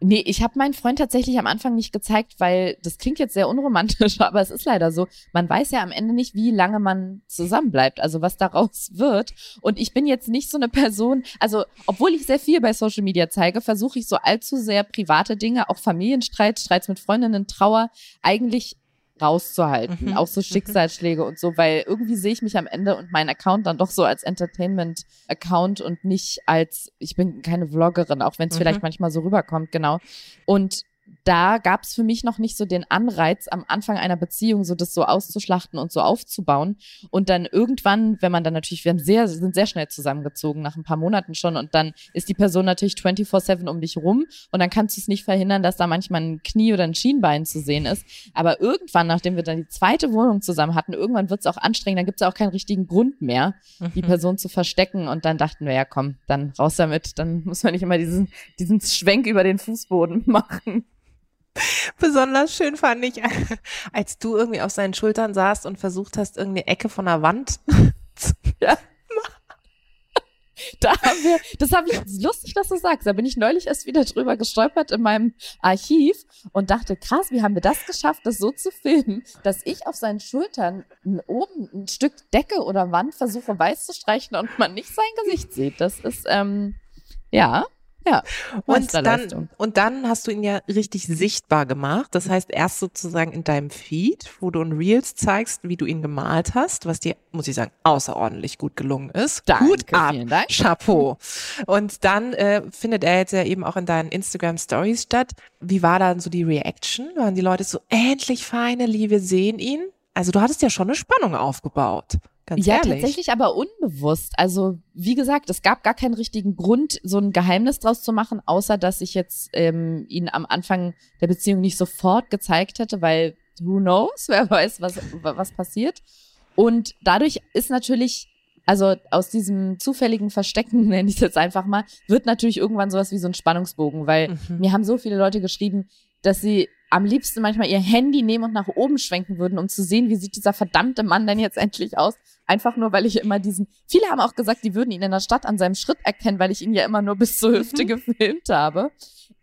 Nee, ich habe meinen Freund tatsächlich am Anfang nicht gezeigt, weil das klingt jetzt sehr unromantisch, (laughs) aber es ist leider so. Man weiß ja am Ende nicht, wie lange man zusammenbleibt, also was daraus wird. Und ich bin jetzt nicht so eine Person, also obwohl ich sehr viel bei Social Media zeige, versuche ich so allzu sehr private Dinge, auch Familienstreit, Streits mit Freundinnen, Trauer, eigentlich rauszuhalten. Mhm. Auch so mhm. Schicksalsschläge und so, weil irgendwie sehe ich mich am Ende und meinen Account dann doch so als Entertainment-Account und nicht als, ich bin keine Vloggerin, auch wenn es mhm. vielleicht manchmal so rüberkommt, genau. Und da gab es für mich noch nicht so den Anreiz, am Anfang einer Beziehung so das so auszuschlachten und so aufzubauen. Und dann irgendwann, wenn man dann natürlich, wir haben sehr, sind sehr schnell zusammengezogen, nach ein paar Monaten schon, und dann ist die Person natürlich 24-7 um dich rum und dann kannst du es nicht verhindern, dass da manchmal ein Knie oder ein Schienbein zu sehen ist. Aber irgendwann, nachdem wir dann die zweite Wohnung zusammen hatten, irgendwann wird es auch anstrengend, dann gibt es auch keinen richtigen Grund mehr, die mhm. Person zu verstecken. Und dann dachten wir, ja komm, dann raus damit, dann muss man nicht immer diesen, diesen Schwenk über den Fußboden (laughs) machen. (laughs) Besonders schön fand ich, (laughs) als du irgendwie auf seinen Schultern saßt und versucht hast, irgendeine Ecke von der Wand (laughs) zu. Da haben wir, das habe ich lustig, dass du sagst. Da bin ich neulich erst wieder drüber gestolpert in meinem Archiv und dachte, krass, wie haben wir das geschafft, das so zu filmen, dass ich auf seinen Schultern oben ein Stück Decke oder Wand versuche weiß zu streichen und man nicht sein Gesicht sieht. Das ist ähm, ja ja. Und dann, und dann hast du ihn ja richtig sichtbar gemacht. Das heißt, erst sozusagen in deinem Feed, wo du in Reels zeigst, wie du ihn gemalt hast, was dir, muss ich sagen, außerordentlich gut gelungen ist. Danke, gut ab. Vielen Dank. Chapeau. (laughs) Und dann äh, findet er jetzt ja eben auch in deinen Instagram Stories statt. Wie war dann so die Reaction? Waren die Leute so, endlich feine Liebe, sehen ihn? Also du hattest ja schon eine Spannung aufgebaut. Ganz ja, ehrlich. tatsächlich aber unbewusst. Also, wie gesagt, es gab gar keinen richtigen Grund, so ein Geheimnis draus zu machen, außer dass ich jetzt ähm, ihn am Anfang der Beziehung nicht sofort gezeigt hätte, weil who knows, (laughs) wer weiß, was, was passiert. Und dadurch ist natürlich also aus diesem zufälligen Verstecken, (laughs) nenne ich es jetzt einfach mal, wird natürlich irgendwann sowas wie so ein Spannungsbogen, weil mhm. mir haben so viele Leute geschrieben, dass sie am liebsten manchmal ihr Handy nehmen und nach oben schwenken würden, um zu sehen, wie sieht dieser verdammte Mann denn jetzt endlich aus. Einfach nur, weil ich immer diesen, viele haben auch gesagt, die würden ihn in der Stadt an seinem Schritt erkennen, weil ich ihn ja immer nur bis zur Hüfte mhm. gefilmt habe.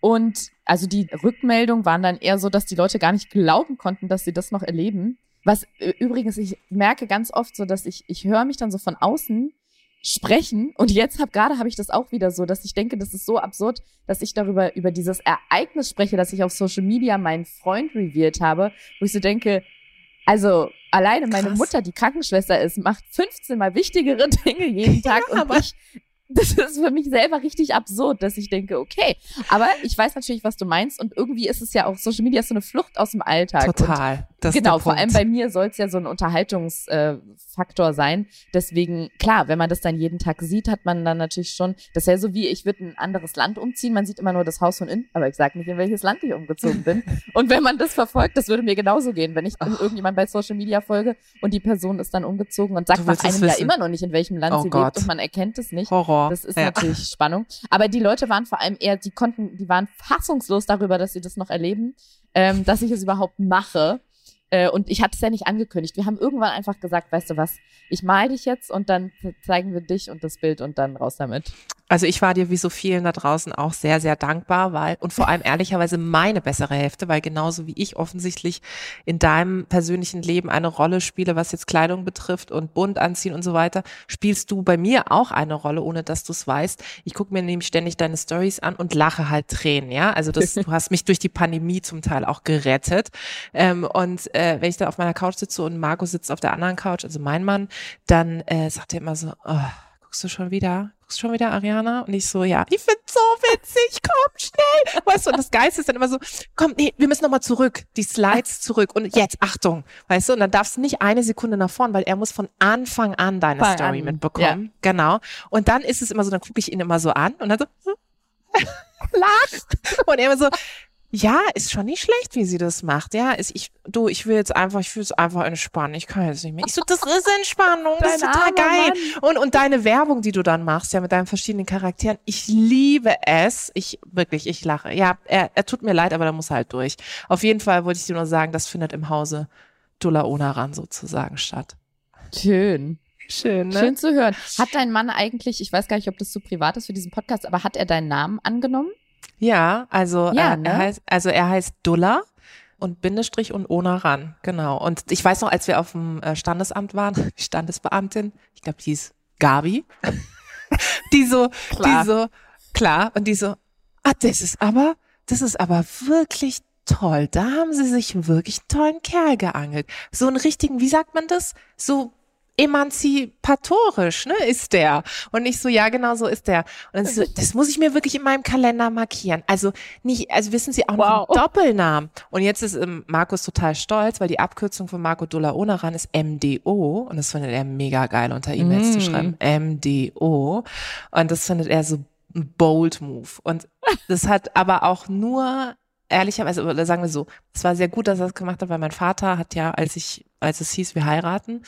Und also die Rückmeldungen waren dann eher so, dass die Leute gar nicht glauben konnten, dass sie das noch erleben. Was übrigens, ich merke ganz oft so, dass ich, ich höre mich dann so von außen sprechen und jetzt habe gerade habe ich das auch wieder so, dass ich denke, das ist so absurd, dass ich darüber über dieses Ereignis spreche, dass ich auf Social Media meinen Freund revealed habe, wo ich so denke, also alleine meine Krass. Mutter, die Krankenschwester ist, macht 15 mal wichtigere (laughs) Dinge jeden Tag ja, und ich das ist für mich selber richtig absurd, dass ich denke, okay, aber ich weiß natürlich, was du meinst und irgendwie ist es ja auch, Social Media ist so eine Flucht aus dem Alltag. Total. Das genau, vor allem bei mir soll es ja so ein Unterhaltungsfaktor äh, sein. Deswegen, klar, wenn man das dann jeden Tag sieht, hat man dann natürlich schon, das ist ja so wie, ich würde ein anderes Land umziehen, man sieht immer nur das Haus von innen, aber ich sage nicht, in welches Land ich umgezogen bin. (laughs) und wenn man das verfolgt, das würde mir genauso gehen, wenn ich oh. irgendjemand bei Social Media folge und die Person ist dann umgezogen und sagt nach einem Jahr immer noch nicht, in welchem Land oh sie Gott. lebt und man erkennt es nicht. Horror. Das ist ja. natürlich Spannung. Aber die Leute waren vor allem eher, die konnten, die waren fassungslos darüber, dass sie das noch erleben, ähm, dass ich es überhaupt mache. Äh, und ich hatte es ja nicht angekündigt. Wir haben irgendwann einfach gesagt, weißt du was, ich mal dich jetzt und dann zeigen wir dich und das Bild und dann raus damit. Also ich war dir wie so vielen da draußen auch sehr, sehr dankbar, weil, und vor allem ehrlicherweise meine bessere Hälfte, weil genauso wie ich offensichtlich in deinem persönlichen Leben eine Rolle spiele, was jetzt Kleidung betrifft und bunt anziehen und so weiter, spielst du bei mir auch eine Rolle, ohne dass du es weißt. Ich gucke mir nämlich ständig deine Stories an und lache halt Tränen, ja. Also das, (laughs) du hast mich durch die Pandemie zum Teil auch gerettet. Ähm, und äh, wenn ich da auf meiner Couch sitze und Marco sitzt auf der anderen Couch, also mein Mann, dann äh, sagt er immer so, oh, guckst du schon wieder? Guckst schon wieder, Ariana? Und ich so, ja, ich find's so witzig, komm schnell. Weißt du, und das Geist ist dann immer so, komm, nee, wir müssen nochmal zurück, die Slides zurück und jetzt, Achtung, weißt du, und dann darfst du nicht eine Sekunde nach vorn, weil er muss von Anfang an deine Fang Story an. mitbekommen. Ja. Genau. Und dann ist es immer so, dann gucke ich ihn immer so an und dann so, (laughs) lacht. Und er immer so, ja, ist schon nicht schlecht, wie sie das macht. Ja, ist ich, du, ich will jetzt einfach, ich will es einfach entspannen. Ich kann jetzt nicht mehr. Ich so, das ist Entspannung, das ist total geil. Und, und deine Werbung, die du dann machst, ja, mit deinen verschiedenen Charakteren. Ich liebe es. Ich, wirklich, ich lache. Ja, er, er tut mir leid, aber da muss halt durch. Auf jeden Fall wollte ich dir nur sagen, das findet im Hause Dula Onaran sozusagen statt. Schön. Schön, ne? Schön zu hören. Hat dein Mann eigentlich, ich weiß gar nicht, ob das zu privat ist für diesen Podcast, aber hat er deinen Namen angenommen? Ja, also, ja, äh, ne? er heißt, also er heißt Dulla und Bindestrich und ohne ran, genau. Und ich weiß noch, als wir auf dem äh, Standesamt waren, (laughs) die Standesbeamtin, ich glaube, die ist Gabi, (laughs) die so, klar. die so, klar, und die so, ah, das ist aber, das ist aber wirklich toll. Da haben sie sich wirklich einen tollen Kerl geangelt. So einen richtigen, wie sagt man das? So emanzipatorisch, ne, ist der. Und ich so, ja, genau so ist der. Und dann so, das muss ich mir wirklich in meinem Kalender markieren. Also nicht, also wissen Sie auch wow. noch Doppelnamen. Und jetzt ist ähm, Markus total stolz, weil die Abkürzung von Marco Dula Onaran ist MDO. Und das findet er mega geil, unter E-Mails mm. zu schreiben. MDO. Und das findet er so ein bold Move. Und das hat aber auch nur ehrlicherweise, oder sagen wir so, es war sehr gut, dass er das gemacht hat, weil mein Vater hat ja, als ich, als es hieß, wir heiraten,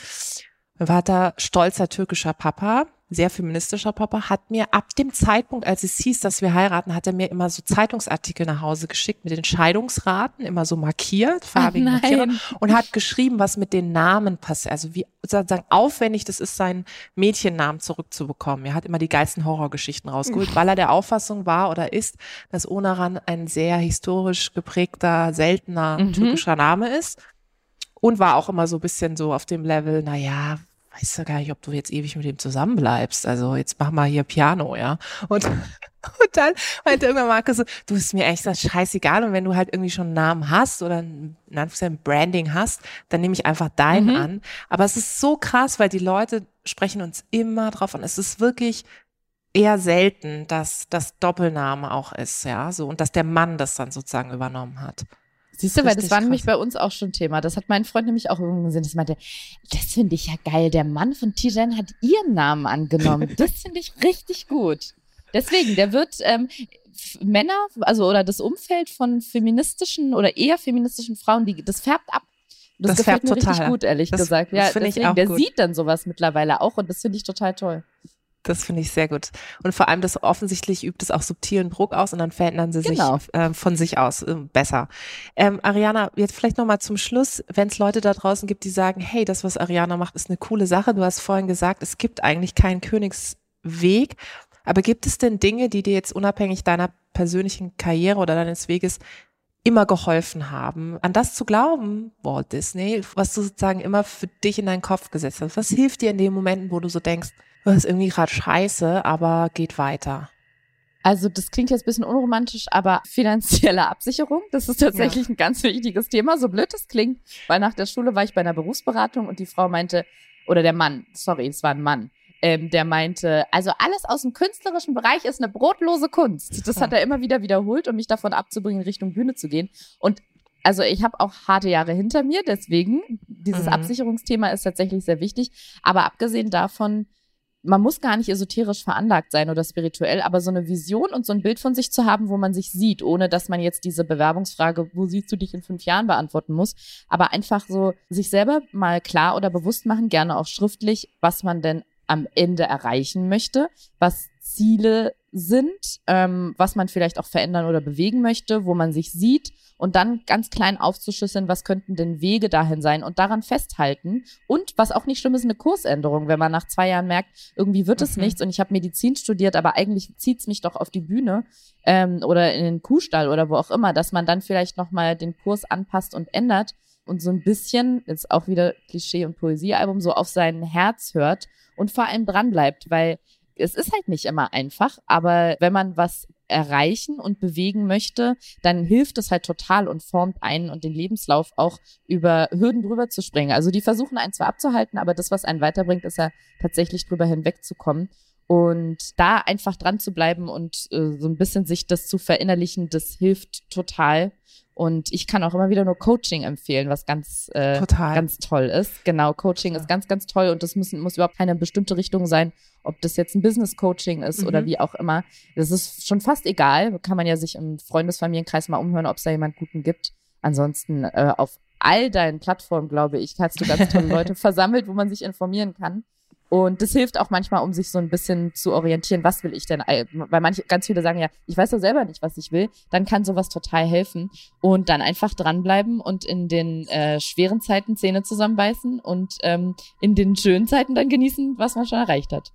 mein Vater, stolzer türkischer Papa, sehr feministischer Papa, hat mir ab dem Zeitpunkt, als es hieß, dass wir heiraten, hat er mir immer so Zeitungsartikel nach Hause geschickt mit den Scheidungsraten, immer so markiert, farbig markiert und hat geschrieben, was mit den Namen passiert. Also wie sozusagen aufwendig das ist, seinen Mädchennamen zurückzubekommen. Er hat immer die geilsten Horrorgeschichten rausgeholt, weil er der Auffassung war oder ist, dass Onaran ein sehr historisch geprägter, seltener mhm. türkischer Name ist und war auch immer so ein bisschen so auf dem Level, na ja, weißt du gar nicht, ob du jetzt ewig mit ihm zusammenbleibst. Also jetzt mach mal hier Piano, ja. Und, (laughs) und dann meinte irgendwann Markus so, du bist mir echt das scheißegal. Und wenn du halt irgendwie schon einen Namen hast oder ein, ein Branding hast, dann nehme ich einfach deinen mhm. an. Aber es ist so krass, weil die Leute sprechen uns immer drauf an. Es ist wirklich eher selten, dass das Doppelname auch ist, ja, so und dass der Mann das dann sozusagen übernommen hat. Siehst du, weil das war krass. nämlich bei uns auch schon Thema. Das hat mein Freund nämlich auch irgendwann gesehen. Das meinte, das finde ich ja geil. Der Mann von Tijan hat ihren Namen angenommen. (laughs) Das finde ich richtig gut. Deswegen, der wird ähm, Männer, also oder das Umfeld von feministischen oder eher feministischen Frauen, die, das färbt ab. Das, das gefällt mir total. richtig gut, ehrlich das, gesagt. Ja, das deswegen, ich auch der gut. sieht dann sowas mittlerweile auch und das finde ich total toll. Das finde ich sehr gut. Und vor allem das offensichtlich übt es auch subtilen Druck aus und dann verändern sie genau. sich äh, von sich aus äh, besser. Ähm, Ariana, jetzt vielleicht nochmal zum Schluss, wenn es Leute da draußen gibt, die sagen, hey, das, was Ariana macht, ist eine coole Sache. Du hast vorhin gesagt, es gibt eigentlich keinen Königsweg. Aber gibt es denn Dinge, die dir jetzt unabhängig deiner persönlichen Karriere oder deines Weges immer geholfen haben, an das zu glauben, Walt Disney, was du sozusagen immer für dich in deinen Kopf gesetzt hast? Was hilft dir in den Momenten, wo du so denkst, das ist irgendwie gerade scheiße, aber geht weiter? Also das klingt jetzt ein bisschen unromantisch, aber finanzielle Absicherung, das ist tatsächlich ja. ein ganz wichtiges Thema, so blöd es klingt, weil nach der Schule war ich bei einer Berufsberatung und die Frau meinte, oder der Mann, sorry, es war ein Mann, ähm, der meinte, also alles aus dem künstlerischen Bereich ist eine brotlose Kunst. Das hat er immer wieder wiederholt, um mich davon abzubringen, Richtung Bühne zu gehen. Und also ich habe auch harte Jahre hinter mir, deswegen dieses mhm. Absicherungsthema ist tatsächlich sehr wichtig. Aber abgesehen davon man muss gar nicht esoterisch veranlagt sein oder spirituell, aber so eine Vision und so ein Bild von sich zu haben, wo man sich sieht, ohne dass man jetzt diese Bewerbungsfrage, wo siehst du dich in fünf Jahren beantworten muss, aber einfach so sich selber mal klar oder bewusst machen, gerne auch schriftlich, was man denn am Ende erreichen möchte, was Ziele sind, ähm, was man vielleicht auch verändern oder bewegen möchte, wo man sich sieht und dann ganz klein aufzuschlüsseln, was könnten denn Wege dahin sein und daran festhalten. Und was auch nicht schlimm ist, eine Kursänderung, wenn man nach zwei Jahren merkt, irgendwie wird es mhm. nichts und ich habe Medizin studiert, aber eigentlich zieht's mich doch auf die Bühne ähm, oder in den Kuhstall oder wo auch immer, dass man dann vielleicht nochmal den Kurs anpasst und ändert und so ein bisschen, jetzt auch wieder Klischee- und Poesiealbum, so auf sein Herz hört und vor allem dranbleibt, weil es ist halt nicht immer einfach, aber wenn man was erreichen und bewegen möchte, dann hilft es halt total und formt einen und den Lebenslauf auch über Hürden drüber zu springen. Also die versuchen einen zwar abzuhalten, aber das, was einen weiterbringt, ist ja tatsächlich drüber hinwegzukommen. Und da einfach dran zu bleiben und äh, so ein bisschen sich das zu verinnerlichen, das hilft total. Und ich kann auch immer wieder nur Coaching empfehlen, was ganz, äh, ganz toll ist. Genau, Coaching ja. ist ganz, ganz toll und das muss, muss überhaupt keine bestimmte Richtung sein, ob das jetzt ein Business Coaching ist mhm. oder wie auch immer. Das ist schon fast egal. Kann man ja sich im Freundesfamilienkreis mal umhören, ob es da jemand Guten gibt. Ansonsten äh, auf all deinen Plattformen, glaube ich, hast du ganz tolle (laughs) Leute versammelt, wo man sich informieren kann. Und das hilft auch manchmal, um sich so ein bisschen zu orientieren, was will ich denn? Weil manche, ganz viele sagen ja, ich weiß doch selber nicht, was ich will. Dann kann sowas total helfen. Und dann einfach dranbleiben und in den äh, schweren Zeiten Zähne zusammenbeißen und ähm, in den schönen Zeiten dann genießen, was man schon erreicht hat.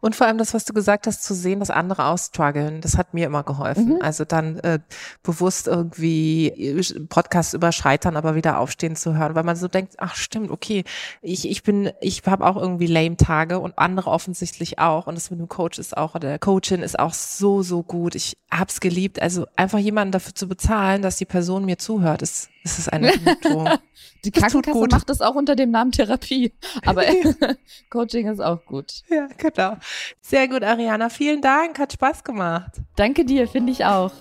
Und vor allem das, was du gesagt hast, zu sehen, dass andere ausstruggeln, das hat mir immer geholfen. Mhm. Also dann äh, bewusst irgendwie äh, Podcasts überschreitern, aber wieder aufstehen zu hören, weil man so denkt, ach stimmt, okay, ich, ich bin, ich habe auch irgendwie lame Tage und andere offensichtlich auch. Und das mit dem Coach ist auch, oder der Coachin ist auch so, so gut. Ich hab's geliebt. Also einfach jemanden dafür zu bezahlen, dass die Person mir zuhört, ist es ist eine Genugtuung. (laughs) Die Krankenkasse macht das auch unter dem Namen Therapie. Aber (laughs) (laughs) Coaching ist auch gut. Ja, genau. Sehr gut, Ariana. Vielen Dank. Hat Spaß gemacht. Danke dir, finde ich auch.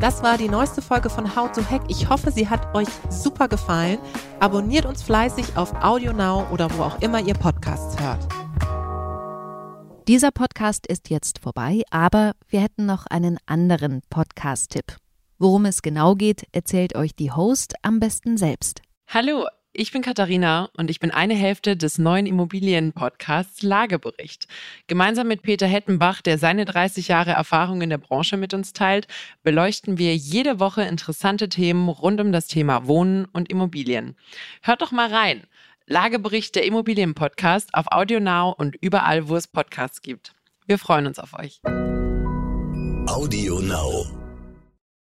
Das war die neueste Folge von How to Hack. Ich hoffe, sie hat euch super gefallen. Abonniert uns fleißig auf AudioNow oder wo auch immer ihr Podcasts hört. Dieser Podcast ist jetzt vorbei, aber wir hätten noch einen anderen Podcast-Tipp. Worum es genau geht, erzählt euch die Host am besten selbst. Hallo, ich bin Katharina und ich bin eine Hälfte des neuen Immobilien-Podcasts Lagebericht. Gemeinsam mit Peter Hettenbach, der seine 30 Jahre Erfahrung in der Branche mit uns teilt, beleuchten wir jede Woche interessante Themen rund um das Thema Wohnen und Immobilien. Hört doch mal rein. Lagebericht der Immobilien-Podcast auf AudioNow und überall, wo es Podcasts gibt. Wir freuen uns auf euch. AudioNow.